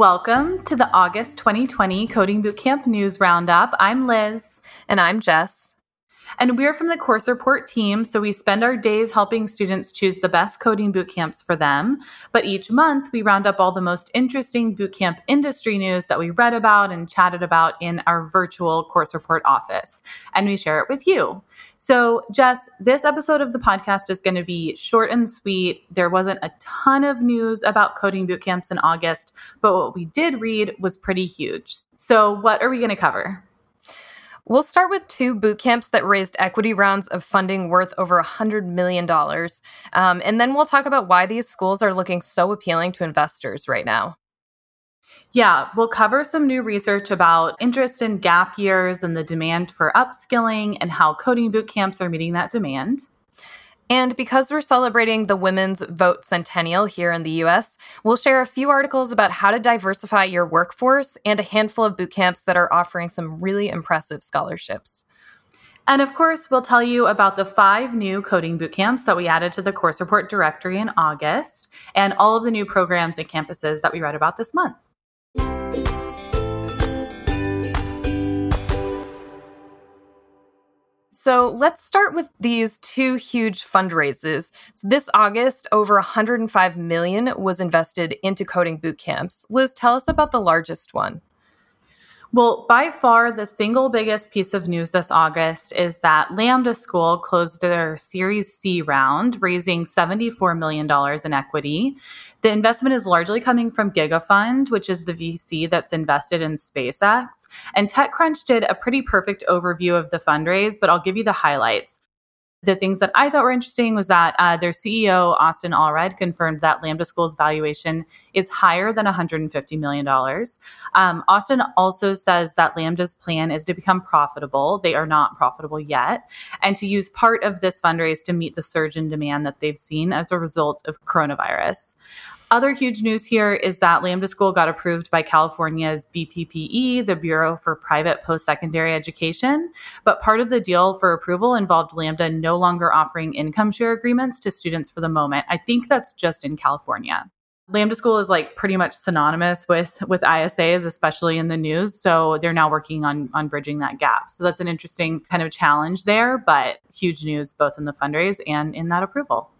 Welcome to the August 2020 Coding Bootcamp News Roundup. I'm Liz. And I'm Jess. And we're from the Course Report team, so we spend our days helping students choose the best coding boot camps for them. But each month, we round up all the most interesting bootcamp industry news that we read about and chatted about in our virtual Course Report office, and we share it with you. So, Jess, this episode of the podcast is going to be short and sweet. There wasn't a ton of news about coding boot camps in August, but what we did read was pretty huge. So, what are we going to cover? We'll start with two boot camps that raised equity rounds of funding worth over $100 million. Um, and then we'll talk about why these schools are looking so appealing to investors right now. Yeah, we'll cover some new research about interest in gap years and the demand for upskilling and how coding boot camps are meeting that demand. And because we're celebrating the Women's Vote Centennial here in the US, we'll share a few articles about how to diversify your workforce and a handful of boot camps that are offering some really impressive scholarships. And of course, we'll tell you about the five new coding boot camps that we added to the course report directory in August and all of the new programs and campuses that we read about this month. So let's start with these two huge fundraisers. So this August, over 105 million was invested into coding boot camps. Liz, tell us about the largest one. Well, by far, the single biggest piece of news this August is that Lambda School closed their Series C round, raising $74 million in equity. The investment is largely coming from GigaFund, which is the VC that's invested in SpaceX. And TechCrunch did a pretty perfect overview of the fundraise, but I'll give you the highlights the things that I thought were interesting was that uh, their CEO, Austin Allred, confirmed that Lambda School's valuation is higher than $150 million. Um, Austin also says that Lambda's plan is to become profitable. They are not profitable yet, and to use part of this fundraise to meet the surge in demand that they've seen as a result of coronavirus. Other huge news here is that Lambda School got approved by California's BPPE, the Bureau for Private Post Secondary Education. But part of the deal for approval involved Lambda no longer offering income share agreements to students for the moment. I think that's just in California. Lambda School is like pretty much synonymous with with ISAs, especially in the news. So they're now working on on bridging that gap. So that's an interesting kind of challenge there, but huge news both in the fundraise and in that approval.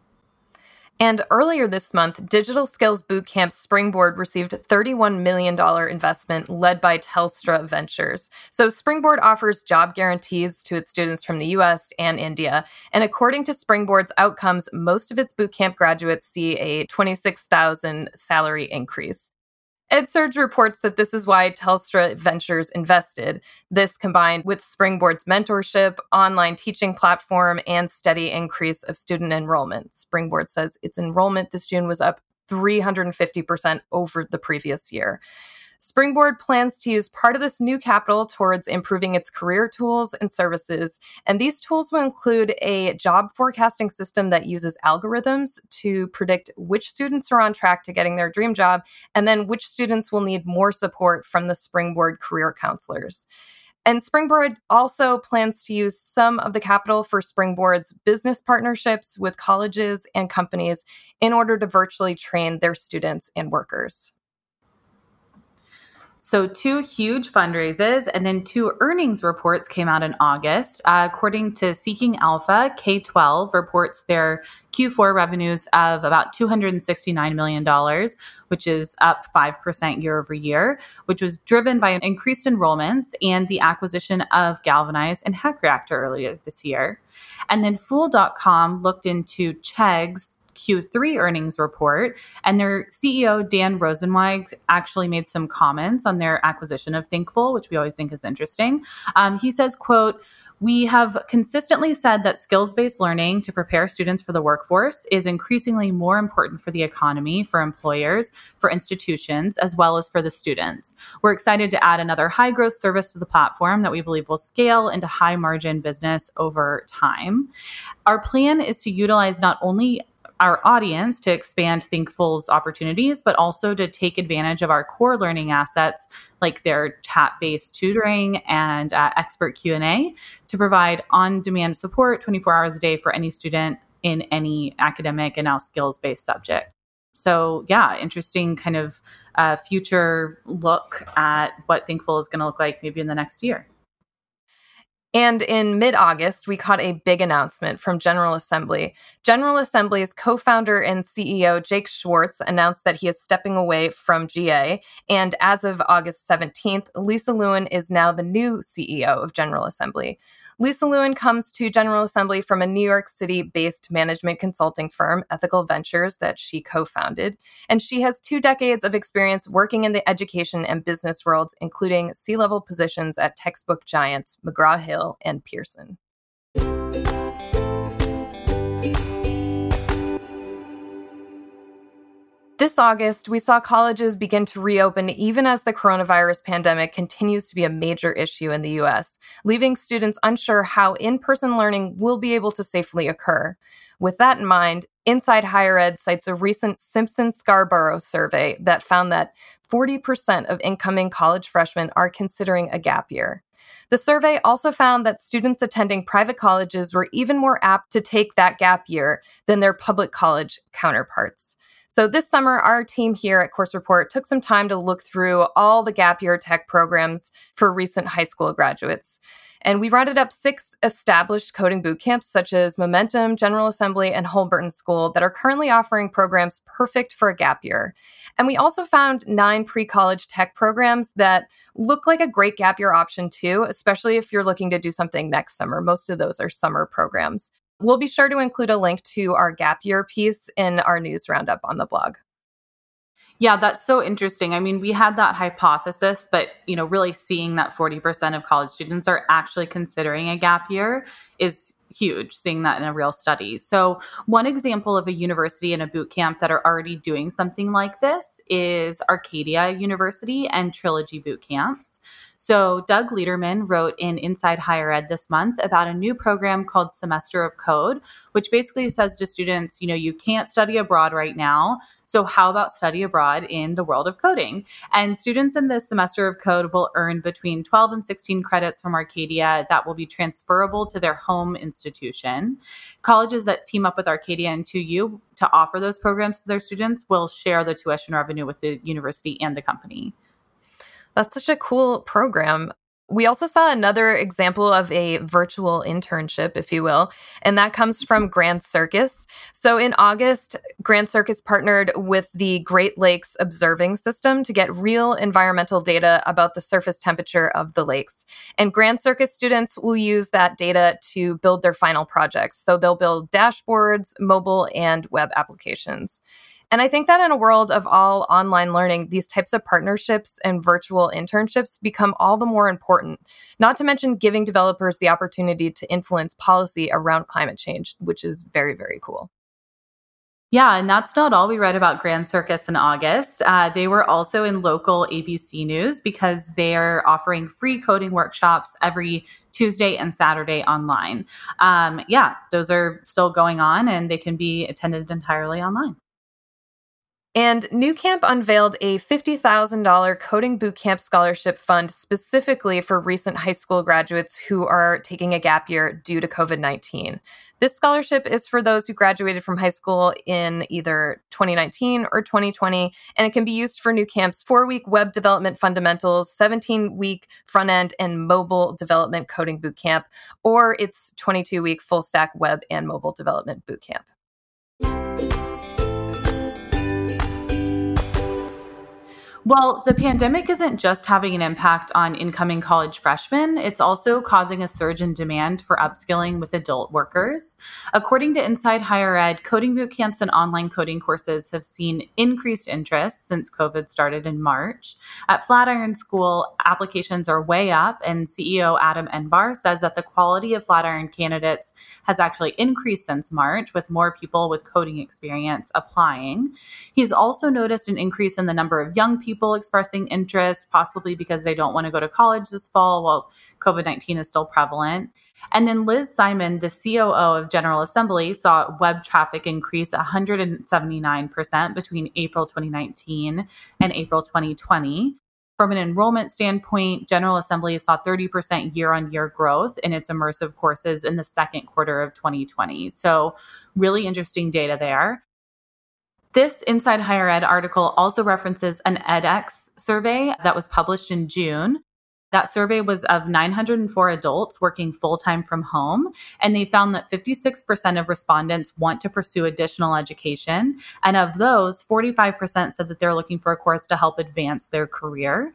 And earlier this month, Digital Skills Bootcamp Springboard received $31 million investment led by Telstra Ventures. So, Springboard offers job guarantees to its students from the US and India. And according to Springboard's outcomes, most of its bootcamp graduates see a 26,000 salary increase. EdSurge reports that this is why Telstra Ventures invested. This combined with Springboard's mentorship, online teaching platform, and steady increase of student enrollment. Springboard says its enrollment this June was up 350% over the previous year. Springboard plans to use part of this new capital towards improving its career tools and services. And these tools will include a job forecasting system that uses algorithms to predict which students are on track to getting their dream job, and then which students will need more support from the Springboard career counselors. And Springboard also plans to use some of the capital for Springboard's business partnerships with colleges and companies in order to virtually train their students and workers. So, two huge fundraisers and then two earnings reports came out in August. Uh, according to Seeking Alpha, K 12 reports their Q4 revenues of about $269 million, which is up 5% year over year, which was driven by an increased enrollments and the acquisition of Galvanize and Hack Reactor earlier this year. And then Fool.com looked into Chegg's Q3 earnings report, and their CEO, Dan Rosensweig, actually made some comments on their acquisition of Thinkful, which we always think is interesting. Um, he says, quote, We have consistently said that skills based learning to prepare students for the workforce is increasingly more important for the economy, for employers, for institutions, as well as for the students. We're excited to add another high growth service to the platform that we believe will scale into high margin business over time. Our plan is to utilize not only our audience to expand Thinkful's opportunities, but also to take advantage of our core learning assets like their chat-based tutoring and uh, expert Q&A to provide on-demand support 24 hours a day for any student in any academic and now skills-based subject. So yeah, interesting kind of uh, future look at what Thinkful is going to look like maybe in the next year. And in mid August, we caught a big announcement from General Assembly. General Assembly's co founder and CEO, Jake Schwartz, announced that he is stepping away from GA. And as of August 17th, Lisa Lewin is now the new CEO of General Assembly. Lisa Lewin comes to General Assembly from a New York City based management consulting firm, Ethical Ventures, that she co founded. And she has two decades of experience working in the education and business worlds, including C level positions at textbook giants McGraw Hill and Pearson. This August, we saw colleges begin to reopen even as the coronavirus pandemic continues to be a major issue in the US, leaving students unsure how in person learning will be able to safely occur. With that in mind, Inside Higher Ed cites a recent Simpson Scarborough survey that found that 40% of incoming college freshmen are considering a gap year. The survey also found that students attending private colleges were even more apt to take that gap year than their public college counterparts. So this summer, our team here at Course Report took some time to look through all the gap year tech programs for recent high school graduates. And we rounded up six established coding boot camps, such as Momentum, General Assembly, and Holberton School, that are currently offering programs perfect for a gap year. And we also found nine pre college tech programs that look like a great gap year option, too, especially if you're looking to do something next summer. Most of those are summer programs. We'll be sure to include a link to our gap year piece in our news roundup on the blog. Yeah, that's so interesting. I mean, we had that hypothesis, but you know, really seeing that 40% of college students are actually considering a gap year is huge seeing that in a real study. So, one example of a university and a boot camp that are already doing something like this is Arcadia University and Trilogy boot camps. So, Doug Lederman wrote in Inside Higher Ed this month about a new program called Semester of Code, which basically says to students, you know, you can't study abroad right now. So, how about study abroad in the world of coding? And students in this semester of code will earn between 12 and 16 credits from Arcadia that will be transferable to their home institution. Colleges that team up with Arcadia and 2U to offer those programs to their students will share the tuition revenue with the university and the company. That's such a cool program. We also saw another example of a virtual internship, if you will, and that comes from mm-hmm. Grand Circus. So in August, Grand Circus partnered with the Great Lakes Observing System to get real environmental data about the surface temperature of the lakes. And Grand Circus students will use that data to build their final projects. So they'll build dashboards, mobile, and web applications. And I think that in a world of all online learning, these types of partnerships and virtual internships become all the more important, not to mention giving developers the opportunity to influence policy around climate change, which is very, very cool. Yeah, and that's not all we read about Grand Circus in August. Uh, they were also in local ABC News because they're offering free coding workshops every Tuesday and Saturday online. Um, yeah, those are still going on and they can be attended entirely online. And NuCamp unveiled a $50,000 coding bootcamp scholarship fund specifically for recent high school graduates who are taking a gap year due to COVID 19. This scholarship is for those who graduated from high school in either 2019 or 2020, and it can be used for NuCamp's four week web development fundamentals, 17 week front end and mobile development coding bootcamp, or its 22 week full stack web and mobile development bootcamp. Well, the pandemic isn't just having an impact on incoming college freshmen, it's also causing a surge in demand for upskilling with adult workers. According to Inside Higher Ed, coding boot camps and online coding courses have seen increased interest since COVID started in March. At Flatiron School, applications are way up, and CEO Adam Enbar says that the quality of Flatiron candidates has actually increased since March, with more people with coding experience applying. He's also noticed an increase in the number of young people people expressing interest, possibly because they don't want to go to college this fall while COVID 19 is still prevalent. And then Liz Simon, the COO of General Assembly, saw web traffic increase 179% between April 2019 and April 2020. From an enrollment standpoint, General Assembly saw 30% year on year growth in its immersive courses in the second quarter of 2020. So, really interesting data there. This Inside Higher Ed article also references an edX survey that was published in June that survey was of 904 adults working full time from home, and they found that 56% of respondents want to pursue additional education. And of those, 45% said that they're looking for a course to help advance their career.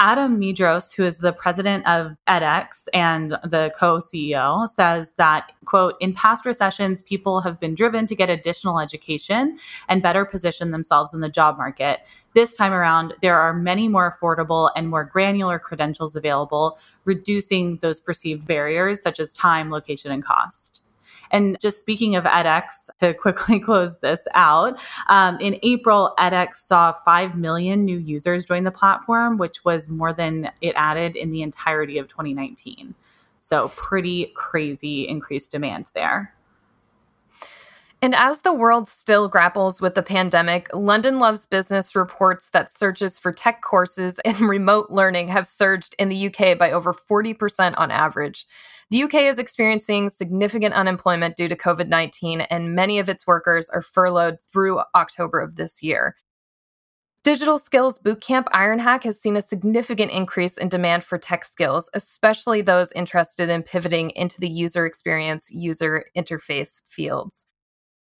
Adam Medros, who is the president of edX and the co CEO, says that, quote, in past recessions, people have been driven to get additional education and better position themselves in the job market. This time around, there are many more affordable and more granular credentials available, reducing those perceived barriers such as time, location, and cost. And just speaking of edX, to quickly close this out, um, in April, edX saw 5 million new users join the platform, which was more than it added in the entirety of 2019. So, pretty crazy increased demand there. And as the world still grapples with the pandemic, London Loves Business reports that searches for tech courses and remote learning have surged in the UK by over 40% on average. The UK is experiencing significant unemployment due to COVID 19, and many of its workers are furloughed through October of this year. Digital Skills Bootcamp Ironhack has seen a significant increase in demand for tech skills, especially those interested in pivoting into the user experience, user interface fields.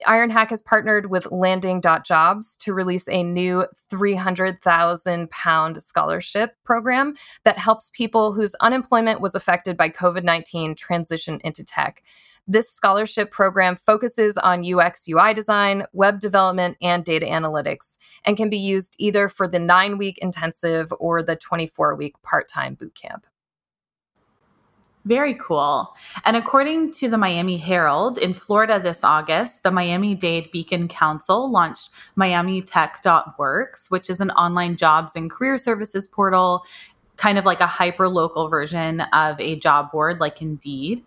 Ironhack has partnered with Landing.jobs to release a new 300,000 pound scholarship program that helps people whose unemployment was affected by COVID 19 transition into tech. This scholarship program focuses on UX UI design, web development, and data analytics, and can be used either for the nine week intensive or the 24 week part time bootcamp. Very cool. And according to the Miami Herald, in Florida this August, the Miami Dade Beacon Council launched MiamiTech.works, which is an online jobs and career services portal, kind of like a hyper local version of a job board like Indeed.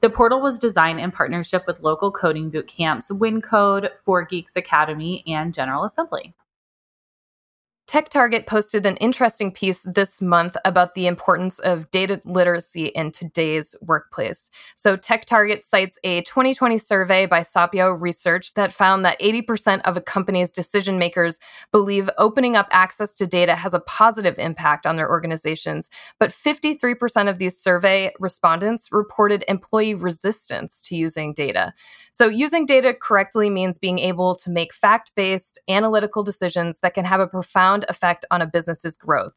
The portal was designed in partnership with local coding boot camps, Wyncode, 4Geeks Academy, and General Assembly. TechTarget posted an interesting piece this month about the importance of data literacy in today's workplace. So, TechTarget cites a 2020 survey by Sapio Research that found that 80% of a company's decision makers believe opening up access to data has a positive impact on their organizations. But 53% of these survey respondents reported employee resistance to using data. So, using data correctly means being able to make fact based analytical decisions that can have a profound effect on a business's growth.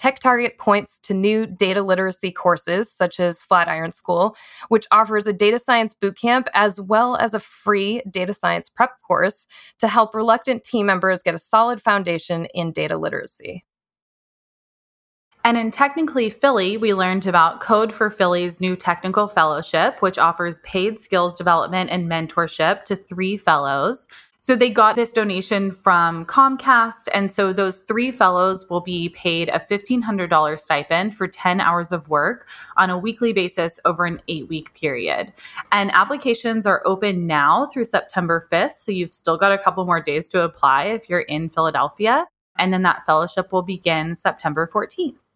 TechTarget points to new data literacy courses, such as Flatiron School, which offers a data science bootcamp as well as a free data science prep course to help reluctant team members get a solid foundation in data literacy. And in Technically Philly, we learned about Code for Philly's new technical fellowship, which offers paid skills development and mentorship to three fellows. So they got this donation from Comcast. And so those three fellows will be paid a $1,500 stipend for 10 hours of work on a weekly basis over an eight week period. And applications are open now through September 5th. So you've still got a couple more days to apply if you're in Philadelphia. And then that fellowship will begin September 14th.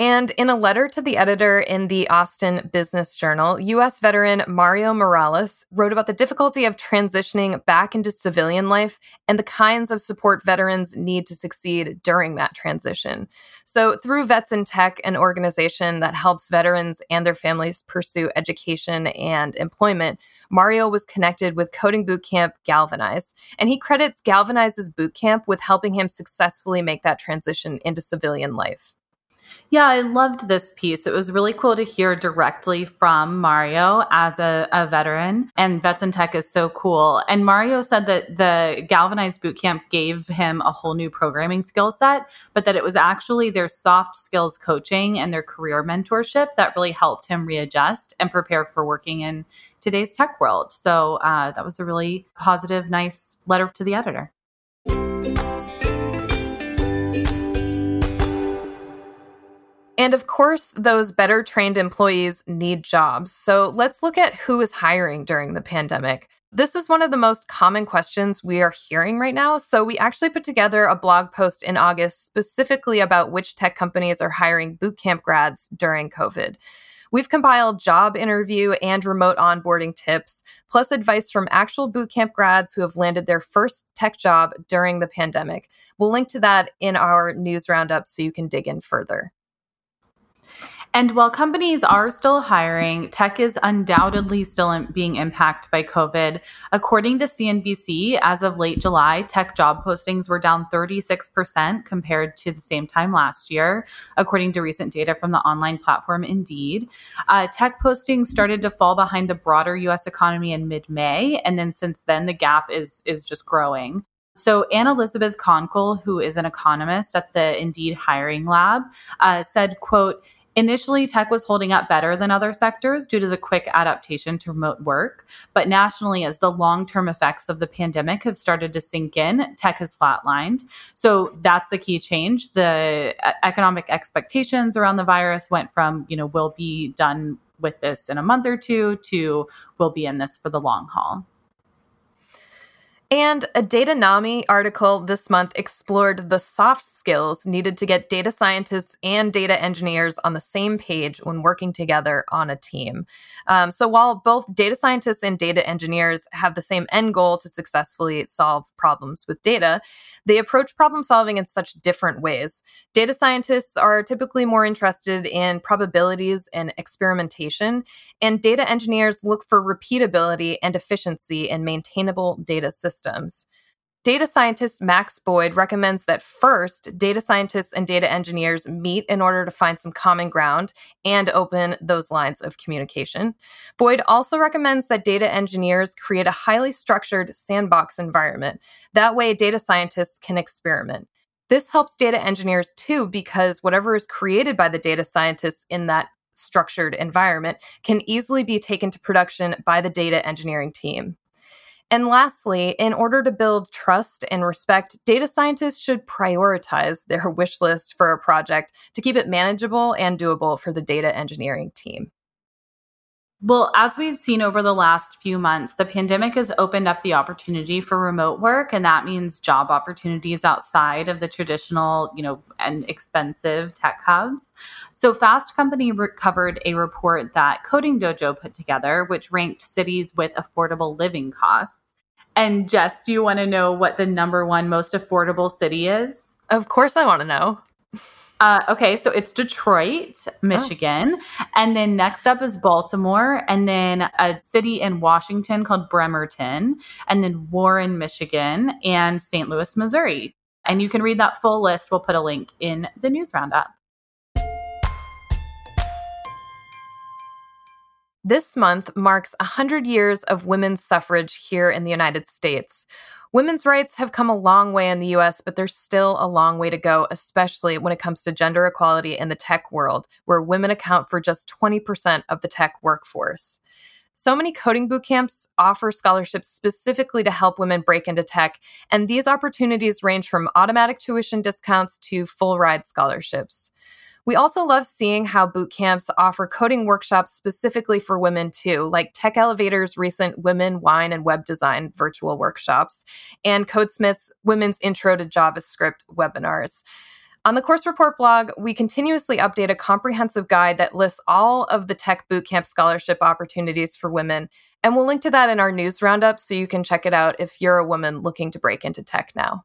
And in a letter to the editor in the Austin Business Journal, U.S. veteran Mario Morales wrote about the difficulty of transitioning back into civilian life and the kinds of support veterans need to succeed during that transition. So, through Vets in Tech, an organization that helps veterans and their families pursue education and employment, Mario was connected with coding bootcamp Galvanize. And he credits Galvanize's bootcamp with helping him successfully make that transition into civilian life. Yeah, I loved this piece. It was really cool to hear directly from Mario as a, a veteran. And Vets in Tech is so cool. And Mario said that the Galvanized Bootcamp gave him a whole new programming skill set, but that it was actually their soft skills coaching and their career mentorship that really helped him readjust and prepare for working in today's tech world. So uh, that was a really positive, nice letter to the editor. And of course, those better trained employees need jobs. So let's look at who is hiring during the pandemic. This is one of the most common questions we are hearing right now. So we actually put together a blog post in August specifically about which tech companies are hiring bootcamp grads during COVID. We've compiled job interview and remote onboarding tips, plus advice from actual bootcamp grads who have landed their first tech job during the pandemic. We'll link to that in our news roundup so you can dig in further. And while companies are still hiring, tech is undoubtedly still being impacted by COVID. According to CNBC, as of late July, tech job postings were down 36% compared to the same time last year, according to recent data from the online platform Indeed. Uh, tech postings started to fall behind the broader US economy in mid May. And then since then, the gap is, is just growing. So, Anne Elizabeth Konkel, who is an economist at the Indeed Hiring Lab, uh, said, quote, Initially, tech was holding up better than other sectors due to the quick adaptation to remote work. But nationally, as the long term effects of the pandemic have started to sink in, tech has flatlined. So that's the key change. The uh, economic expectations around the virus went from, you know, we'll be done with this in a month or two to we'll be in this for the long haul. And a Datanami article this month explored the soft skills needed to get data scientists and data engineers on the same page when working together on a team. Um, so, while both data scientists and data engineers have the same end goal to successfully solve problems with data, they approach problem solving in such different ways. Data scientists are typically more interested in probabilities and experimentation, and data engineers look for repeatability and efficiency in maintainable data systems systems. Data scientist Max Boyd recommends that first, data scientists and data engineers meet in order to find some common ground and open those lines of communication. Boyd also recommends that data engineers create a highly structured sandbox environment. That way, data scientists can experiment. This helps data engineers too, because whatever is created by the data scientists in that structured environment can easily be taken to production by the data engineering team. And lastly, in order to build trust and respect, data scientists should prioritize their wish list for a project to keep it manageable and doable for the data engineering team. Well, as we've seen over the last few months, the pandemic has opened up the opportunity for remote work, and that means job opportunities outside of the traditional, you know, and expensive tech hubs. So, Fast Company covered a report that Coding Dojo put together, which ranked cities with affordable living costs. And Jess, do you want to know what the number one most affordable city is? Of course, I want to know. Uh, okay, so it's Detroit, Michigan. Oh. And then next up is Baltimore, and then a city in Washington called Bremerton, and then Warren, Michigan, and St. Louis, Missouri. And you can read that full list. We'll put a link in the news roundup. This month marks 100 years of women's suffrage here in the United States. Women's rights have come a long way in the US, but there's still a long way to go, especially when it comes to gender equality in the tech world, where women account for just 20% of the tech workforce. So many coding boot camps offer scholarships specifically to help women break into tech, and these opportunities range from automatic tuition discounts to full ride scholarships. We also love seeing how boot camps offer coding workshops specifically for women too, like Tech Elevator's recent Women, Wine, and Web Design virtual workshops, and Codesmith's Women's Intro to JavaScript webinars. On the Course Report blog, we continuously update a comprehensive guide that lists all of the tech bootcamp scholarship opportunities for women. And we'll link to that in our news roundup so you can check it out if you're a woman looking to break into tech now.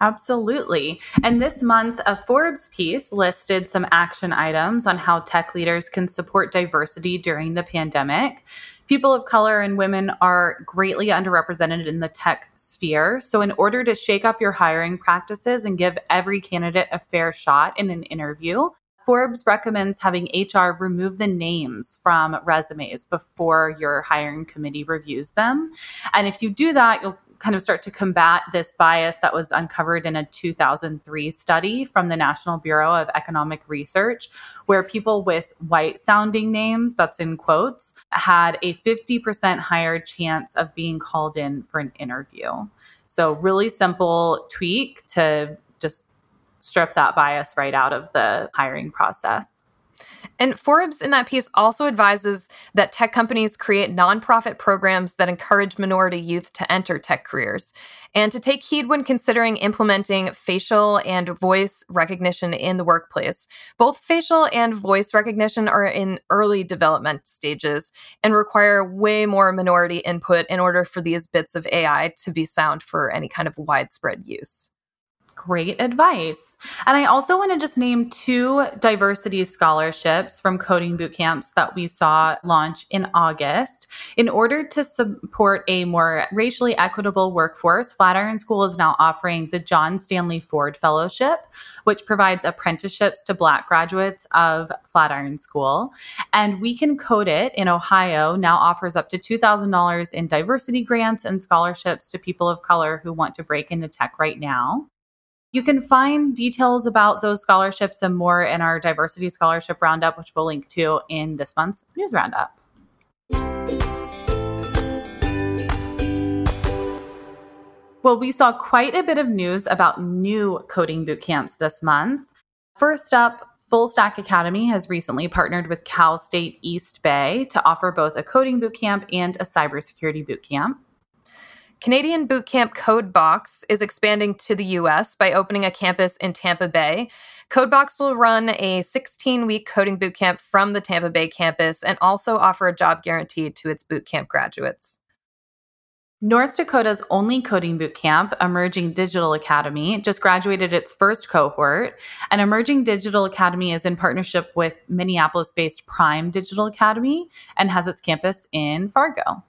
Absolutely. And this month, a Forbes piece listed some action items on how tech leaders can support diversity during the pandemic. People of color and women are greatly underrepresented in the tech sphere. So, in order to shake up your hiring practices and give every candidate a fair shot in an interview, Forbes recommends having HR remove the names from resumes before your hiring committee reviews them. And if you do that, you'll kind of start to combat this bias that was uncovered in a 2003 study from the National Bureau of Economic Research, where people with white sounding names, that's in quotes, had a 50% higher chance of being called in for an interview. So, really simple tweak to just strip that bias right out of the hiring process. And Forbes in that piece also advises that tech companies create nonprofit programs that encourage minority youth to enter tech careers and to take heed when considering implementing facial and voice recognition in the workplace. Both facial and voice recognition are in early development stages and require way more minority input in order for these bits of AI to be sound for any kind of widespread use great advice. And I also want to just name two diversity scholarships from coding bootcamps that we saw launch in August. In order to support a more racially equitable workforce, Flatiron School is now offering the John Stanley Ford Fellowship, which provides apprenticeships to Black graduates of Flatiron School. And We Can Code It in Ohio now offers up to $2,000 in diversity grants and scholarships to people of color who want to break into tech right now. You can find details about those scholarships and more in our diversity scholarship roundup, which we'll link to in this month's news roundup. Well, we saw quite a bit of news about new coding boot camps this month. First up, Fullstack Academy has recently partnered with Cal State East Bay to offer both a coding bootcamp and a cybersecurity bootcamp. Canadian bootcamp CodeBoxx is expanding to the US by opening a campus in Tampa Bay. CodeBoxx will run a 16 week coding bootcamp from the Tampa Bay campus and also offer a job guarantee to its bootcamp graduates. North Dakota's only coding bootcamp, Emerging Digital Academy, just graduated its first cohort. And Emerging Digital Academy is in partnership with Minneapolis based Prime Digital Academy and has its campus in Fargo.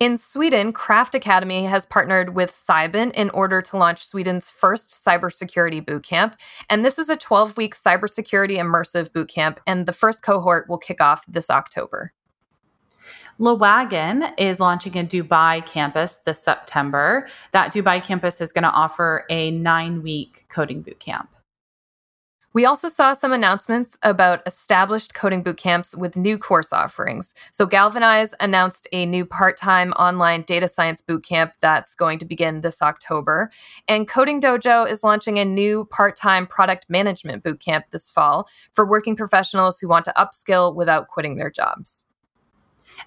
In Sweden, Craft Academy has partnered with Cybint in order to launch Sweden's first cybersecurity bootcamp. And this is a 12 week cybersecurity immersive bootcamp, and the first cohort will kick off this October. Le Wagon is launching a Dubai campus this September. That Dubai campus is going to offer a nine week coding bootcamp. We also saw some announcements about established coding bootcamps with new course offerings. So, Galvanize announced a new part time online data science bootcamp that's going to begin this October. And Coding Dojo is launching a new part time product management bootcamp this fall for working professionals who want to upskill without quitting their jobs.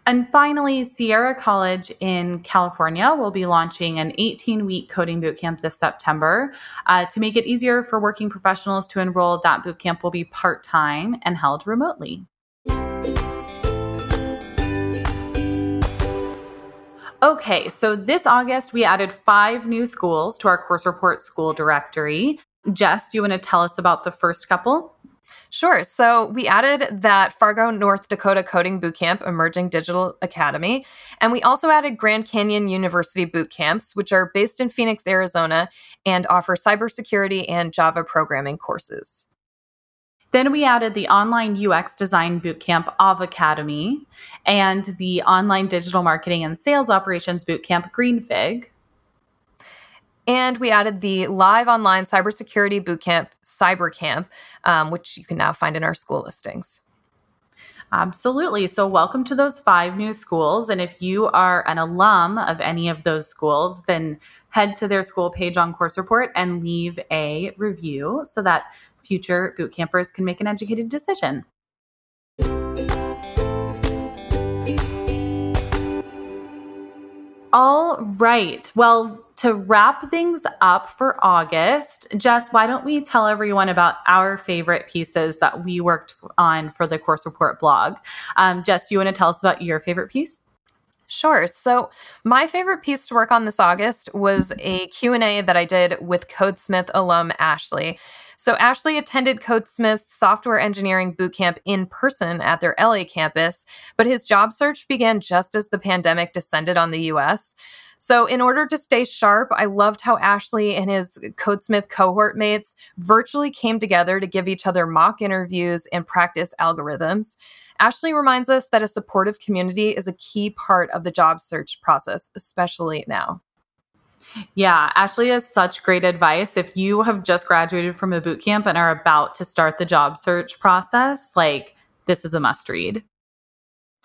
And finally, Sierra College in California will be launching an 18 week coding bootcamp this September. Uh, to make it easier for working professionals to enroll, that bootcamp will be part time and held remotely. Okay, so this August, we added five new schools to our Course Report school directory. Jess, do you want to tell us about the first couple? Sure. So we added that Fargo, North Dakota Coding Bootcamp Emerging Digital Academy. And we also added Grand Canyon University boot camps, which are based in Phoenix, Arizona, and offer cybersecurity and Java programming courses. Then we added the online UX design bootcamp of Academy and the online digital marketing and sales operations bootcamp Greenfig. And we added the live online cybersecurity bootcamp, CyberCamp, um, which you can now find in our school listings. Absolutely. So, welcome to those five new schools. And if you are an alum of any of those schools, then head to their school page on Course Report and leave a review so that future boot campers can make an educated decision. All right. Well, to wrap things up for August, Jess, why don't we tell everyone about our favorite pieces that we worked on for the Course Report blog? Um, Jess, you want to tell us about your favorite piece? Sure. So, my favorite piece to work on this August was a Q&A that I did with Codesmith alum Ashley. So, Ashley attended Codesmith's software engineering bootcamp in person at their LA campus, but his job search began just as the pandemic descended on the US. So, in order to stay sharp, I loved how Ashley and his Codesmith cohort mates virtually came together to give each other mock interviews and practice algorithms. Ashley reminds us that a supportive community is a key part of the job search process, especially now. Yeah, Ashley has such great advice. If you have just graduated from a boot camp and are about to start the job search process, like this is a must read.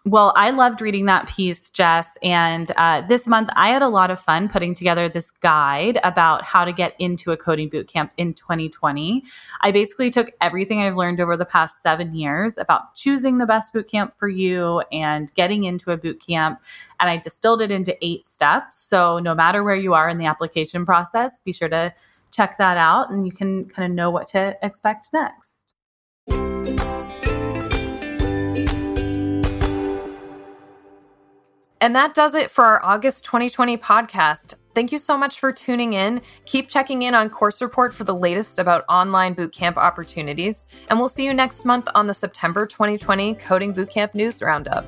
Well, I loved reading that piece, Jess. And uh, this month, I had a lot of fun putting together this guide about how to get into a coding bootcamp in 2020. I basically took everything I've learned over the past seven years about choosing the best bootcamp for you and getting into a bootcamp, and I distilled it into eight steps. So, no matter where you are in the application process, be sure to check that out and you can kind of know what to expect next. And that does it for our August 2020 podcast. Thank you so much for tuning in. Keep checking in on Course Report for the latest about online bootcamp opportunities. And we'll see you next month on the September 2020 Coding Bootcamp News Roundup.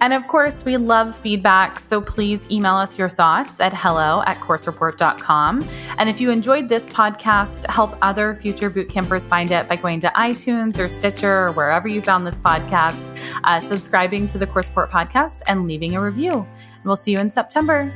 And of course, we love feedback, so please email us your thoughts at hello at coursereport.com. And if you enjoyed this podcast, help other future boot campers find it by going to iTunes or Stitcher or wherever you found this podcast, uh, subscribing to the Course Report podcast, and leaving a review. And we'll see you in September.